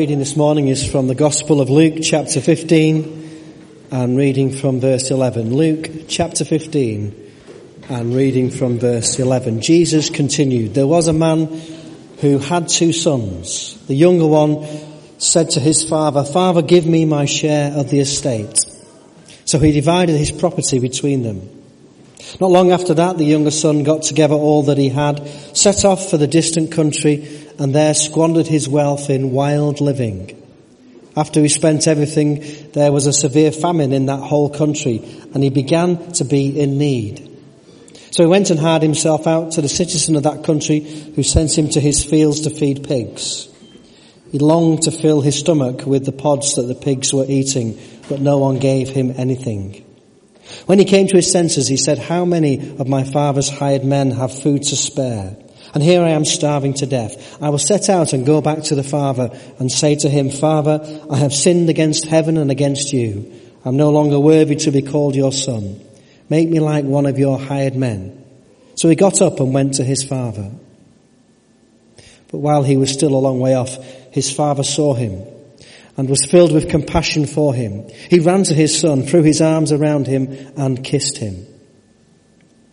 Reading this morning is from the Gospel of Luke, chapter 15, and reading from verse 11. Luke, chapter 15, and reading from verse 11. Jesus continued, There was a man who had two sons. The younger one said to his father, Father, give me my share of the estate. So he divided his property between them. Not long after that, the younger son got together all that he had, set off for the distant country, and there squandered his wealth in wild living. After he spent everything, there was a severe famine in that whole country, and he began to be in need. So he went and hired himself out to the citizen of that country, who sent him to his fields to feed pigs. He longed to fill his stomach with the pods that the pigs were eating, but no one gave him anything. When he came to his senses, he said, How many of my father's hired men have food to spare? And here I am starving to death. I will set out and go back to the Father and say to him, Father, I have sinned against heaven and against you. I'm no longer worthy to be called your son. Make me like one of your hired men. So he got up and went to his father. But while he was still a long way off, his father saw him and was filled with compassion for him. He ran to his son, threw his arms around him and kissed him.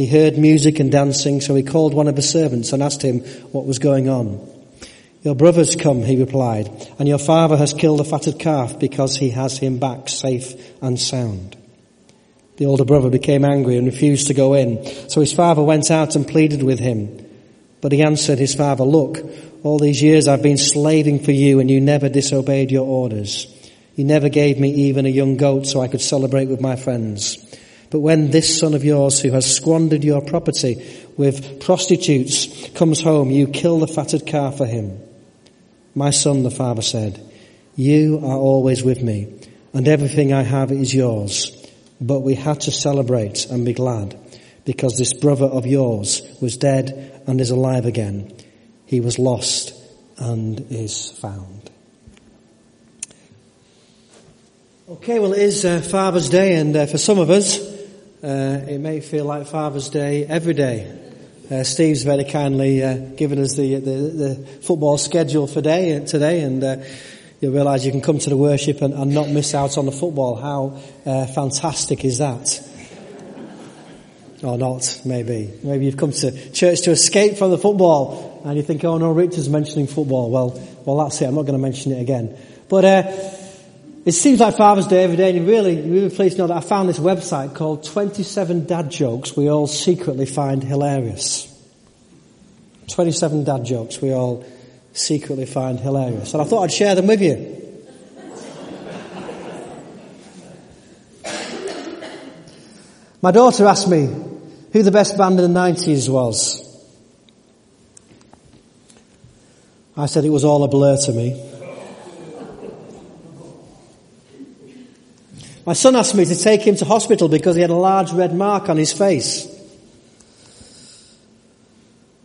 he heard music and dancing, so he called one of the servants and asked him what was going on. Your brother's come, he replied, and your father has killed a fatted calf because he has him back safe and sound. The older brother became angry and refused to go in, so his father went out and pleaded with him. But he answered his father, look, all these years I've been slaving for you and you never disobeyed your orders. You never gave me even a young goat so I could celebrate with my friends. But when this son of yours who has squandered your property with prostitutes comes home, you kill the fatted calf for him. My son, the father said, you are always with me and everything I have is yours. But we had to celebrate and be glad because this brother of yours was dead and is alive again. He was lost and is found. Okay, well it is uh, Father's Day and uh, for some of us uh, it may feel like Father's Day every day. Uh, Steve's very kindly uh, given us the, the, the football schedule for day uh, today, and uh, you'll realise you can come to the worship and, and, not miss out on the football. How uh, fantastic is that? Or not, maybe. Maybe you've come to church to escape from the football, and you think, "Oh no, Richard's mentioning football." Well, well, that's it. I'm not going to mention it again. But it seems like Father's Day every day, and you really, really pleased to know that I found this website called 27 Dad Jokes we all secretly find hilarious. 27 dad jokes we all secretly find hilarious. And I thought I'd share them with you. My daughter asked me who the best band in the 90s was. I said it was all a blur to me. My son asked me to take him to hospital because he had a large red mark on his face.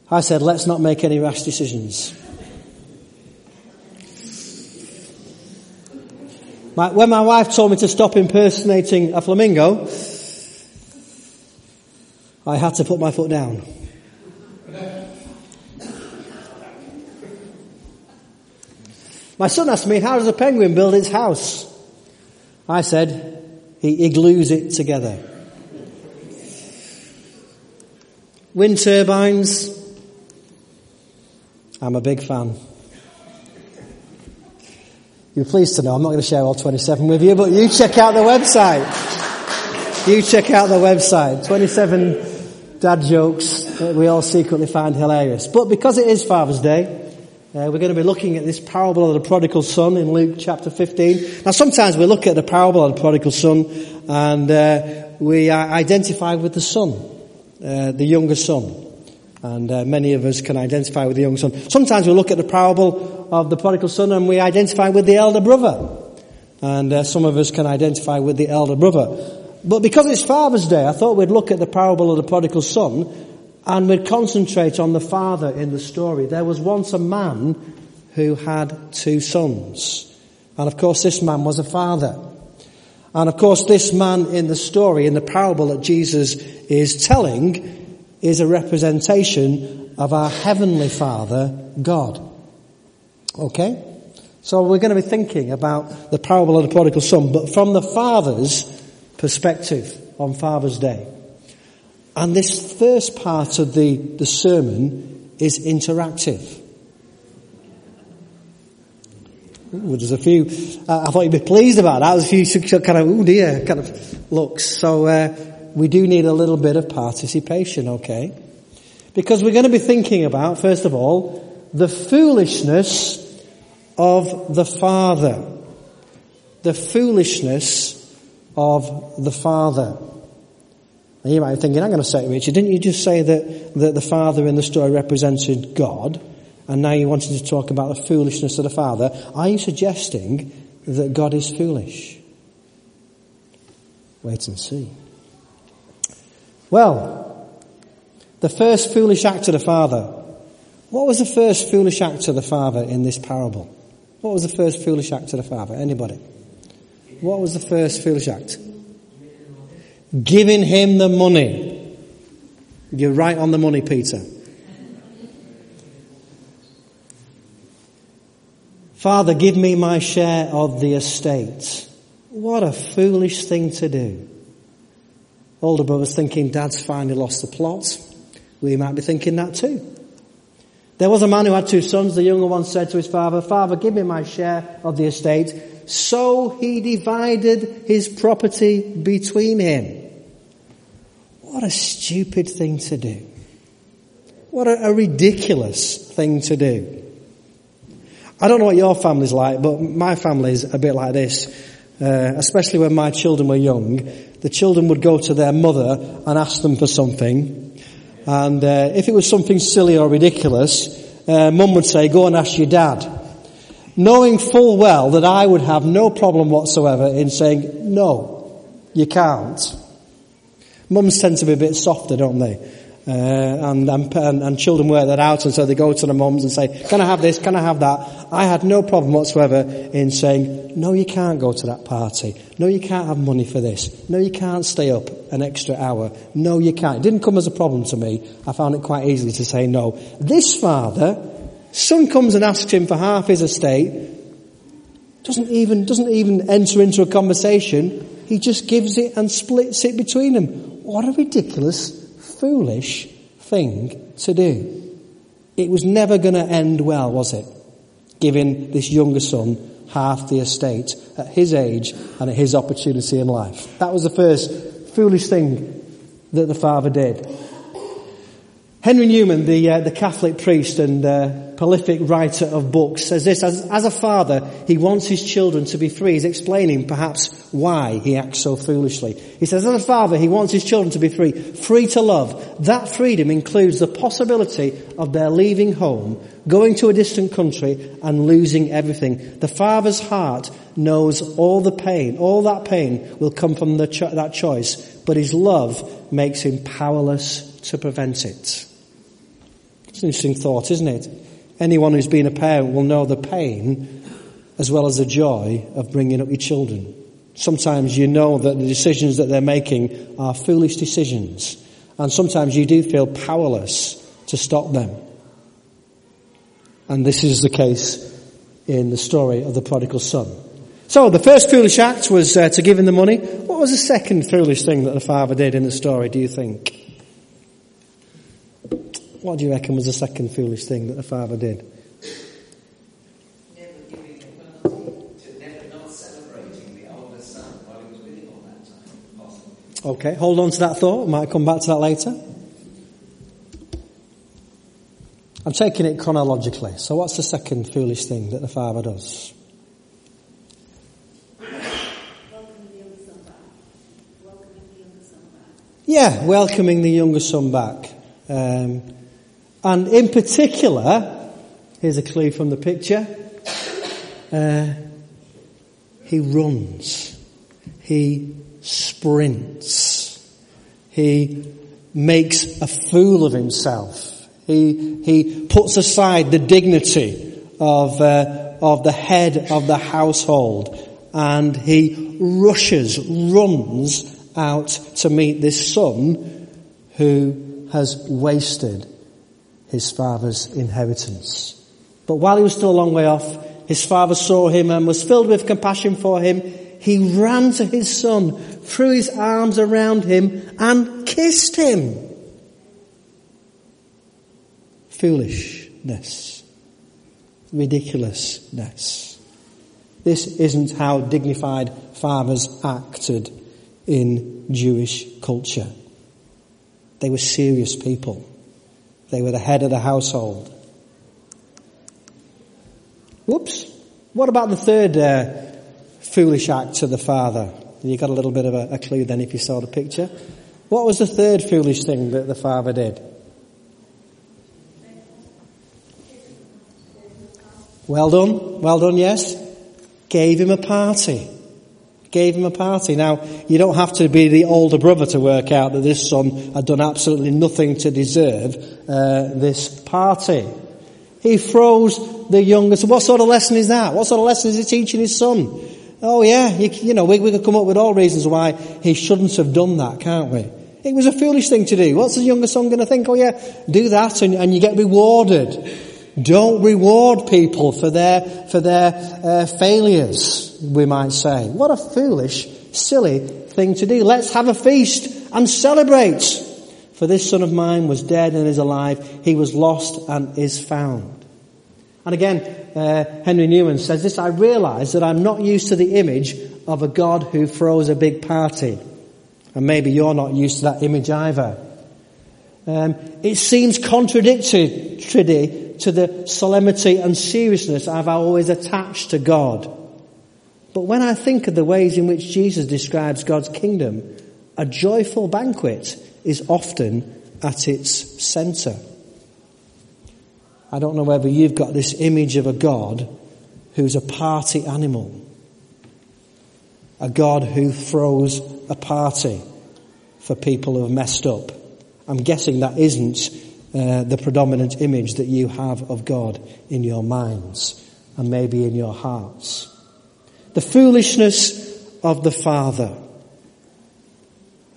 I said, let's not make any rash decisions. My, when my wife told me to stop impersonating a flamingo, I had to put my foot down. My son asked me, how does a penguin build its house? I said, he glues it together. Wind turbines. I'm a big fan. You're pleased to know I'm not going to share all 27 with you, but you check out the website. You check out the website. 27 dad jokes that we all secretly find hilarious. But because it is Father's Day, uh, we're going to be looking at this parable of the prodigal son in Luke chapter 15. Now sometimes we look at the parable of the prodigal son and uh, we identify with the son, uh, the younger son. And uh, many of us can identify with the younger son. Sometimes we look at the parable of the prodigal son and we identify with the elder brother. And uh, some of us can identify with the elder brother. But because it's Father's Day, I thought we'd look at the parable of the prodigal son and we'd concentrate on the father in the story. There was once a man who had two sons. And of course this man was a father. And of course this man in the story, in the parable that Jesus is telling, is a representation of our heavenly father, God. Okay? So we're going to be thinking about the parable of the prodigal son, but from the father's perspective on Father's Day. And this first part of the, the sermon is interactive. Ooh, there's a few, uh, I thought you'd be pleased about that. There's a few kind of, oh dear, kind of looks. So, uh, we do need a little bit of participation, okay? Because we're going to be thinking about, first of all, the foolishness of the Father. The foolishness of the Father. And you might be thinking, I'm going to say, Richard, didn't you just say that, that the Father in the story represented God? And now you wanted to talk about the foolishness of the Father. Are you suggesting that God is foolish? Wait and see. Well, the first foolish act of the Father. What was the first foolish act of the Father in this parable? What was the first foolish act of the Father? Anybody? What was the first foolish act? Giving him the money. You're right on the money, Peter. Father, give me my share of the estate. What a foolish thing to do. Older brother's thinking dad's finally lost the plot. We might be thinking that too. There was a man who had two sons. The younger one said to his father, Father, give me my share of the estate. So he divided his property between him. What a stupid thing to do. What a, a ridiculous thing to do. I don't know what your family's like, but my family's a bit like this. Uh, especially when my children were young, the children would go to their mother and ask them for something. And uh, if it was something silly or ridiculous, uh, mum would say, go and ask your dad knowing full well that I would have no problem whatsoever in saying, no, you can't. Mums tend to be a bit softer, don't they? Uh, and, and, and, children wear that out and so they go to the mums and say, can I have this? Can I have that? I had no problem whatsoever in saying, no, you can't go to that party. No, you can't have money for this. No, you can't stay up an extra hour. No, you can't. It didn't come as a problem to me. I found it quite easy to say no. This father Son comes and asks him for half his estate, doesn't even, doesn't even enter into a conversation. He just gives it and splits it between them. What a ridiculous, foolish thing to do. It was never going to end well, was it? Giving this younger son half the estate at his age and at his opportunity in life. That was the first foolish thing that the father did. Henri Nouwen, the, uh, the Catholic priest and uh, prolific writer of books, says this, as, as a father, he wants his children to be free. He's explaining perhaps why he acts so foolishly. He says, as a father, he wants his children to be free, free to love. That freedom includes the possibility of their leaving home, going to a distant country and losing everything. The father's heart knows all the pain, all that pain will come from cho- that choice, but his love makes him powerless to prevent it. It's an interesting thought, isn't it? Anyone who's been a parent will know the pain as well as the joy of bringing up your children. Sometimes you know that the decisions that they're making are foolish decisions. And sometimes you do feel powerless to stop them. And this is the case in the story of the prodigal son. So the first foolish act was uh, to give him the money. What was the second foolish thing that the father did in the story, do you think? What do you reckon was the second foolish thing that the father did? Okay, hold on to that thought. Might come back to that later. I'm taking it chronologically. So what's the second foolish thing that the father does? Welcoming the younger son back. welcoming the younger son back. yeah, welcoming the younger son back. Um, and in particular, here's a clue from the picture. Uh, he runs. He sprints. He makes a fool of himself. He, he puts aside the dignity of, uh, of the head of the household and he rushes, runs out to meet this son who has wasted his father's inheritance. But while he was still a long way off, his father saw him and was filled with compassion for him. He ran to his son, threw his arms around him and kissed him. Foolishness. Ridiculousness. This isn't how dignified fathers acted in Jewish culture. They were serious people. They were the head of the household. Whoops. What about the third uh, foolish act of the father? You got a little bit of a, a clue then if you saw the picture. What was the third foolish thing that the father did? Well done. Well done, yes. Gave him a party. Gave him a party. Now, you don't have to be the older brother to work out that this son had done absolutely nothing to deserve uh, this party. He throws the youngest. What sort of lesson is that? What sort of lesson is he teaching his son? Oh yeah, you, you know, we, we could come up with all reasons why he shouldn't have done that, can't we? It was a foolish thing to do. What's the younger son going to think? Oh yeah, do that and, and you get rewarded. Don't reward people for their, for their uh, failures, we might say. What a foolish, silly thing to do. Let's have a feast and celebrate. For this son of mine was dead and is alive. He was lost and is found. And again, uh, Henri Nouwen says this, I realize that I'm not used to the image of a God who throws a big party. And maybe you're not used to that image either. Um, it seems contradictory to the solemnity and seriousness I've always attached to God. But when I think of the ways in which Jesus describes God's kingdom, a joyful banquet is often at its centre. I don't know whether you've got this image of a God who's a party animal. A God who throws a party for people who have messed up. I'm guessing that isn't uh, the predominant image that you have of God in your minds and maybe in your hearts. The foolishness of the Father.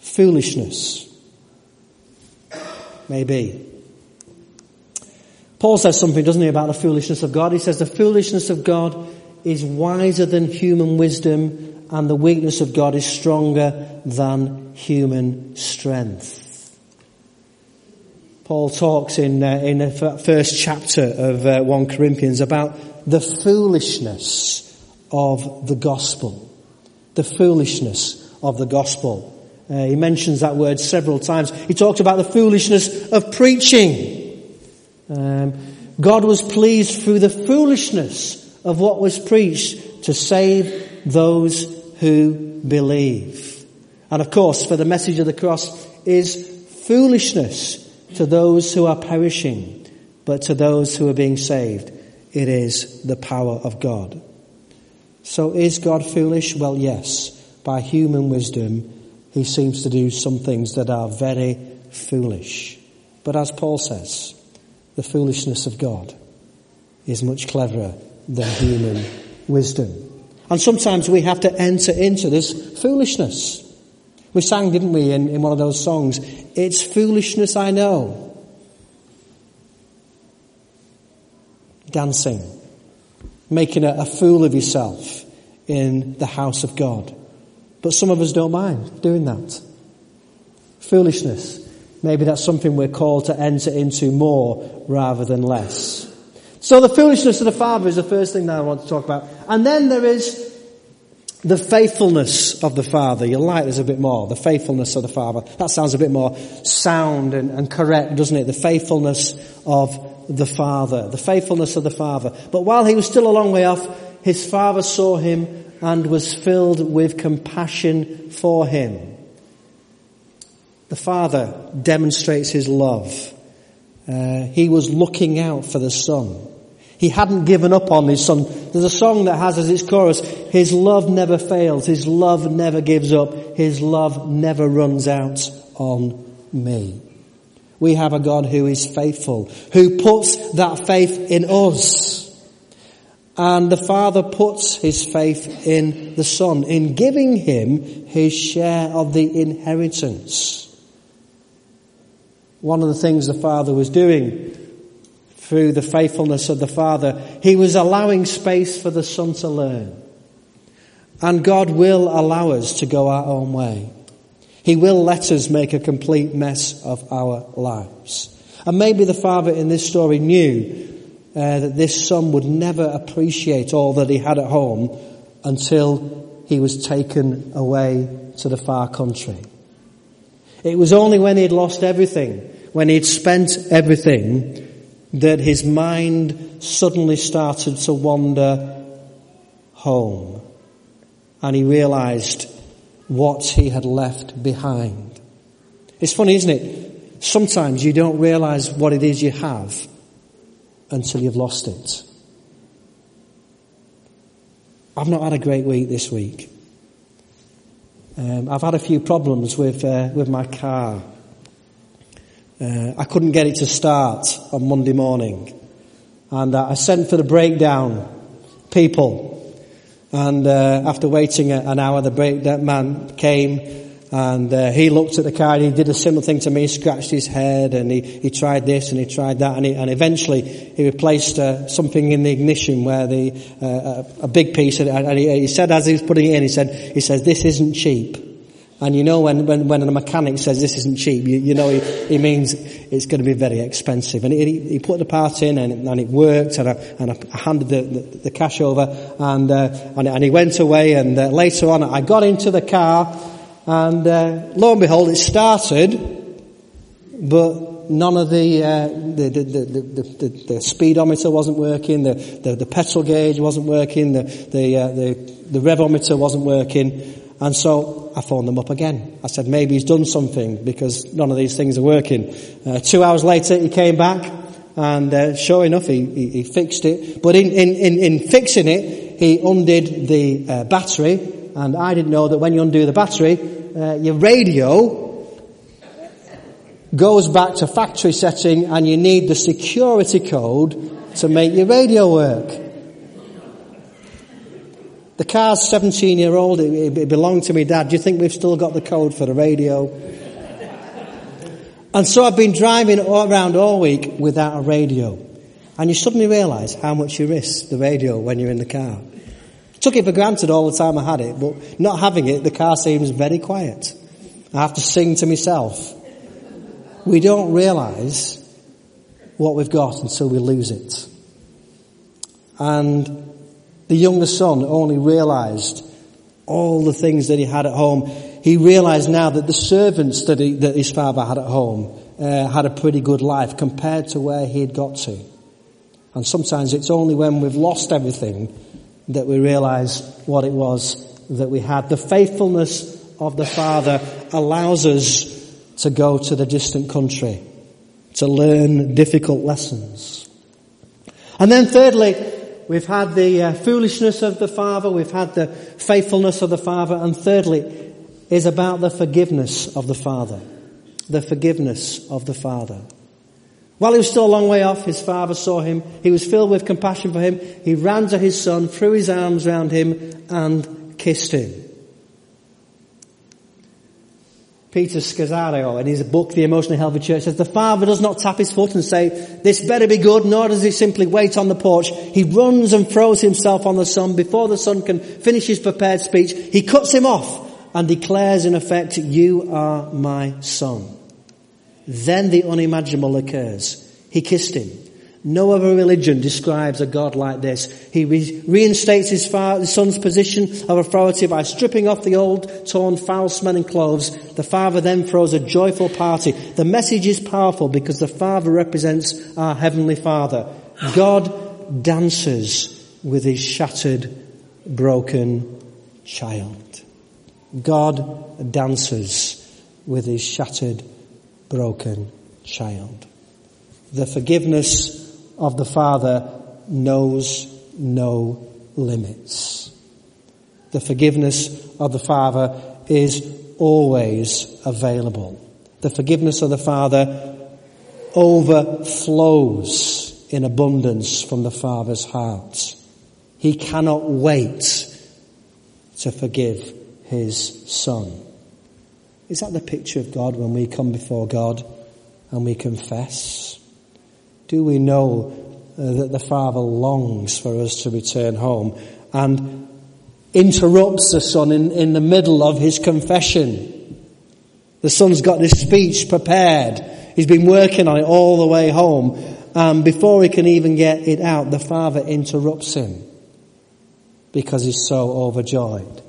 Foolishness. Maybe. Paul says something, doesn't he, about the foolishness of God? He says the foolishness of God is wiser than human wisdom and the weakness of God is stronger than human strength. Paul talks in, uh, in the first chapter of uh, 1 Corinthians about the foolishness of the gospel. The foolishness of the gospel. Uh, he mentions that word several times. He talked about the foolishness of preaching. Um, God was pleased through the foolishness of what was preached to save those who believe. And of course, for the message of the cross is foolishness to those who are perishing, but to those who are being saved, it is the power of God. So is God foolish? Well, yes. By human wisdom, he seems to do some things that are very foolish. But as Paul says, the foolishness of God is much cleverer than human wisdom. And sometimes we have to enter into this foolishness. We sang, didn't we, in, in one of those songs, It's foolishness I know. Dancing, making a, a fool of yourself in the house of God. But some of us don't mind doing that. Foolishness. Maybe that's something we're called to enter into more rather than less. So the foolishness of the Father is the first thing that I want to talk about. And then there is the faithfulness of the Father. You'll like this a bit more. The faithfulness of the Father. That sounds a bit more sound and, and correct, doesn't it? The faithfulness of the Father. The faithfulness of the Father. But while he was still a long way off, his Father saw him and was filled with compassion for him. The Father demonstrates his love. Uh, he was looking out for the Son. He hadn't given up on his son. There's a song that has as its chorus, His love never fails, His love never gives up, His love never runs out on me. We have a God who is faithful, who puts that faith in us. And the Father puts his faith in the Son, in giving him his share of the inheritance. One of the things the Father was doing through the faithfulness of the Father, he was allowing space for the Son to learn. And God will allow us to go our own way. He will let us make a complete mess of our lives. And maybe the father in this story knew uh, that this son would never appreciate all that he had at home until he was taken away to the far country. It was only when he'd lost everything, when he'd spent everything, that his mind suddenly started to wander home. And he realized what he had left behind. It's funny, isn't it? Sometimes you don't realize what it is you have until you've lost it. I've not had a great week this week. Um, I've had a few problems with uh, with my car. Uh, I couldn't get it to start on Monday morning, and uh, I sent for the breakdown people. And uh, after waiting an hour, the break that man came and uh, he looked at the car and he did a similar thing to me, He scratched his head and he, he tried this and he tried that. And, he, and eventually he replaced uh, something in the ignition where the, uh, a big piece and he, he, said as he was putting it in, he said, he says, this isn't cheap. And you know when, when, when a mechanic says this isn't cheap, you, you know he, he means it's going to be very expensive. And he, he put the part in and, and it worked and I, and I handed the, the, the cash over and, uh, and, and, he went away and uh, later on I got into the car and uh, lo and behold it started but none of the, uh, the, the, the, speedometer wasn't working, the, the, the petrol gauge wasn't working, the, the, uh, the, the revometer wasn't working. And so I phoned them up again. I said, maybe he's done something because none of these things are working. Uh, two hours later, he came back and uh, sure enough, he, he, he, fixed it. But in, in, in, in fixing it, he undid the uh, battery. And I didn't know that when you undo the battery, uh, your radio goes back to factory setting and you need the security code to make your radio work. The car's 17 year old. It, it belonged to me dad. Do you think we've still got the code for the radio? And so I've been driving around all week without a radio. And you suddenly realise how much you risk the radio when you're in the car. Took it for granted all the time I had it, but not having it, the car seems very quiet. I have to sing to myself. We don't realise what we've got until we lose it. And the younger son only realized all the things that he had at home. He realized now that the servants that, he, that his father had at home uh, had a pretty good life compared to where he had got to. And sometimes it's only when we've lost everything that we realize what it was that we had. The faithfulness of the Father allows us to go to the distant country, to learn difficult lessons. And then thirdly, We've had the uh, foolishness of the Father, we've had the faithfulness of the Father, and thirdly is about the forgiveness of the Father. The forgiveness of the Father. While he was still a long way off, his father saw him. He was filled with compassion for him. He ran to his son, threw his arms around him, and kissed him. Peter Scazzero in his book, The Emotionally Healthy Church, says, the father does not tap his foot and say, this better be good, nor does he simply wait on the porch. He runs and throws himself on the son before the son can finish his prepared speech. He cuts him off and declares in effect, you are my son. Then the unimaginable occurs. He kissed him. No other religion describes a God like this. He re- reinstates his, father, his, son's position of authority by stripping off the old, torn, foul-smelling clothes. The father then throws a joyful party. The message is powerful because the father represents our heavenly father. God dances with his shattered, broken child. God dances with his shattered, broken child. The forgiveness of the Father knows no limits. The forgiveness of the Father is always available. The forgiveness of the Father overflows in abundance from the Father's heart. He cannot wait to forgive his Son. Is that the picture of God when we come before God and we confess? Do we know uh, that the Father longs for us to return home and interrupts the Son in, in the middle of his confession? The Son's got this speech prepared. He's been working on it all the way home. And before he can even get it out, the Father interrupts him because he's so overjoyed.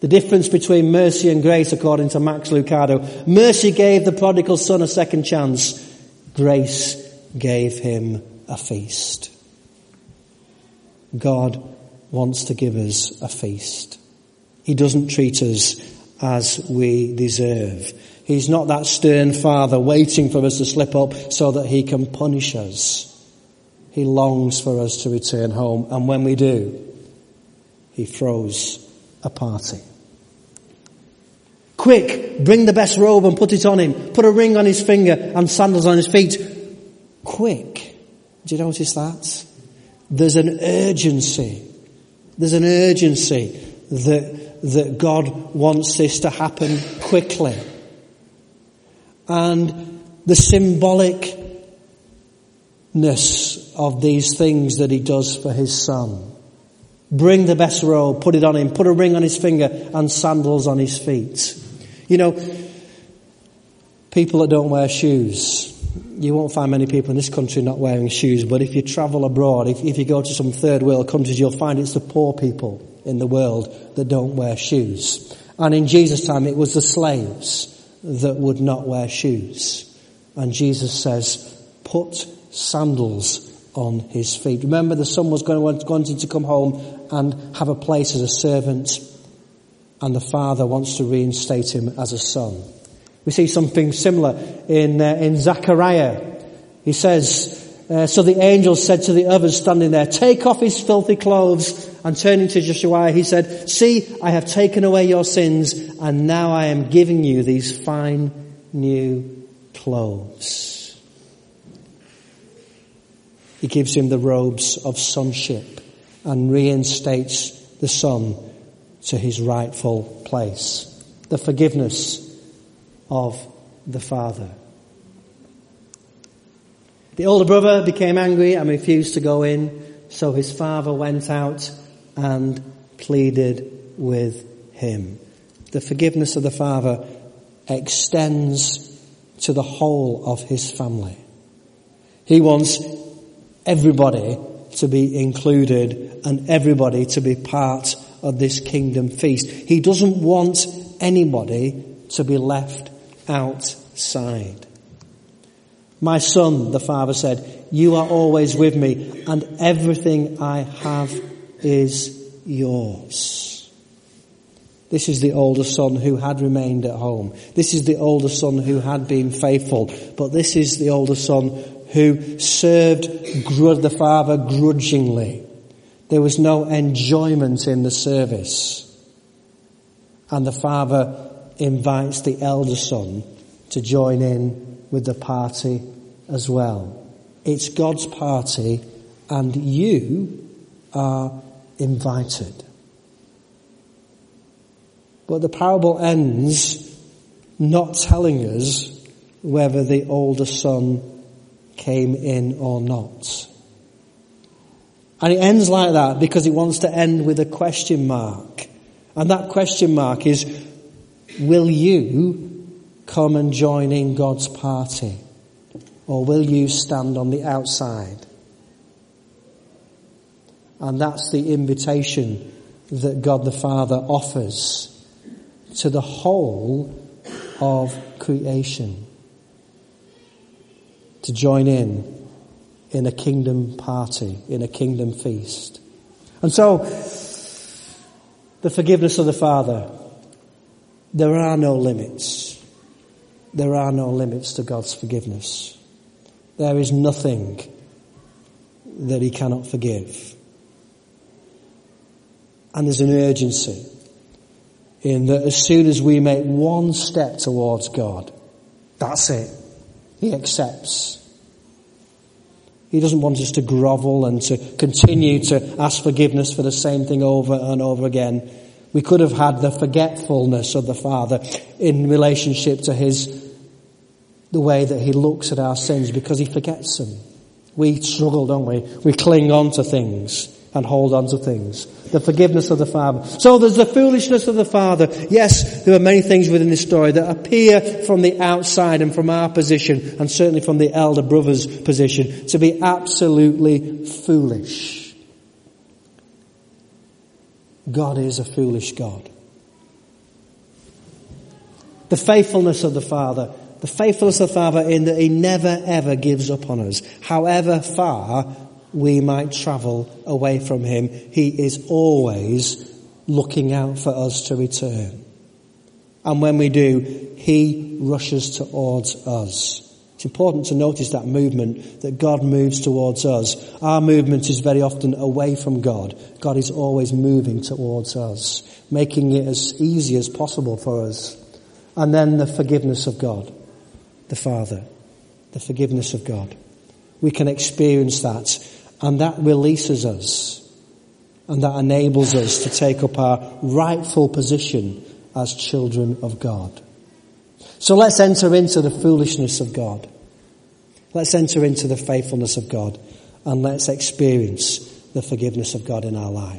The difference between mercy and grace, according to Max Lucado, mercy gave the prodigal son a second chance. Grace gave him a feast. God wants to give us a feast. He doesn't treat us as we deserve. He's not that stern father waiting for us to slip up so that he can punish us. He longs for us to return home, and when we do, he throws a party. Quick, bring the best robe and put it on him. Put a ring on his finger and sandals on his feet. Quick. Do you notice that? There's an urgency. There's an urgency that, that God wants this to happen quickly. And the symbolicness of these things that he does for his son. Bring the best robe, put it on him, put a ring on his finger and sandals on his feet. You know, people that don't wear shoes, you won't find many people in this country not wearing shoes, but if you travel abroad, if, if you go to some third world countries, you'll find it's the poor people in the world that don't wear shoes. And in Jesus' time, it was the slaves that would not wear shoes. And Jesus says, put sandals on his feet. Remember, the son was going to, come home and have a place as a servant and the father wants to reinstate him as a son. We see something similar in, uh, in Zechariah. He says, uh, so the angel said to the others standing there, take off his filthy clothes and turning to Joshua, he said, see, I have taken away your sins and now I am giving you these fine new clothes. He gives him the robes of sonship and reinstates the son to his rightful place. The forgiveness of the Father. The older brother became angry and refused to go in, so his father went out and pleaded with him. The forgiveness of the Father extends to the whole of his family. He wants everybody to be included and everybody to be part of this kingdom feast. He doesn't want anybody to be left outside. My son, the father said, you are always with me and everything I have is yours. This is the older son who had remained at home. This is the older son who had been faithful. But this is the older son who served the father grudgingly. There was no enjoyment in the service. And the father invites the elder son to join in with the party as well. It's God's party and you are invited. But the parable ends not telling us whether the older son came in or not. And it ends like that because it wants to end with a question mark. And that question mark is, will you come and join in God's party? Or will you stand on the outside? And that's the invitation that God the Father offers to the whole of creation to join in in a kingdom party, in a kingdom feast. And so, the forgiveness of the Father, there are no limits. There are no limits to God's forgiveness. There is nothing that he cannot forgive. And there's an urgency in that as soon as we make one step towards God, that's it. He accepts. He doesn't want us to grovel and to continue to ask forgiveness for the same thing over and over again. We could have had the forgetfulness of the Father in relationship to his, the way that he looks at our sins because he forgets them. We struggle, don't we? We cling on to things and hold on to things. The forgiveness of the Father. So there's the foolishness of the Father. Yes, there are many things within this story that appear from the outside and from our position, and certainly from the elder brother's position, to be absolutely foolish. God is a foolish God. The faithfulness of the Father the faithfulness of the Father in that He never ever gives up on us. However far we might travel away from Him, He is always looking out for us to return. And when we do, He rushes towards us. It's important to notice that movement, that God moves towards us. Our movement is very often away from God. God is always moving towards us, making it as easy as possible for us. And then the forgiveness of God the Father, the forgiveness of God. We can experience that and that releases us and that enables us to take up our rightful position as children of God. So let's enter into the foolishness of God. Let's enter into the faithfulness of God and let's experience the forgiveness of God in our lives.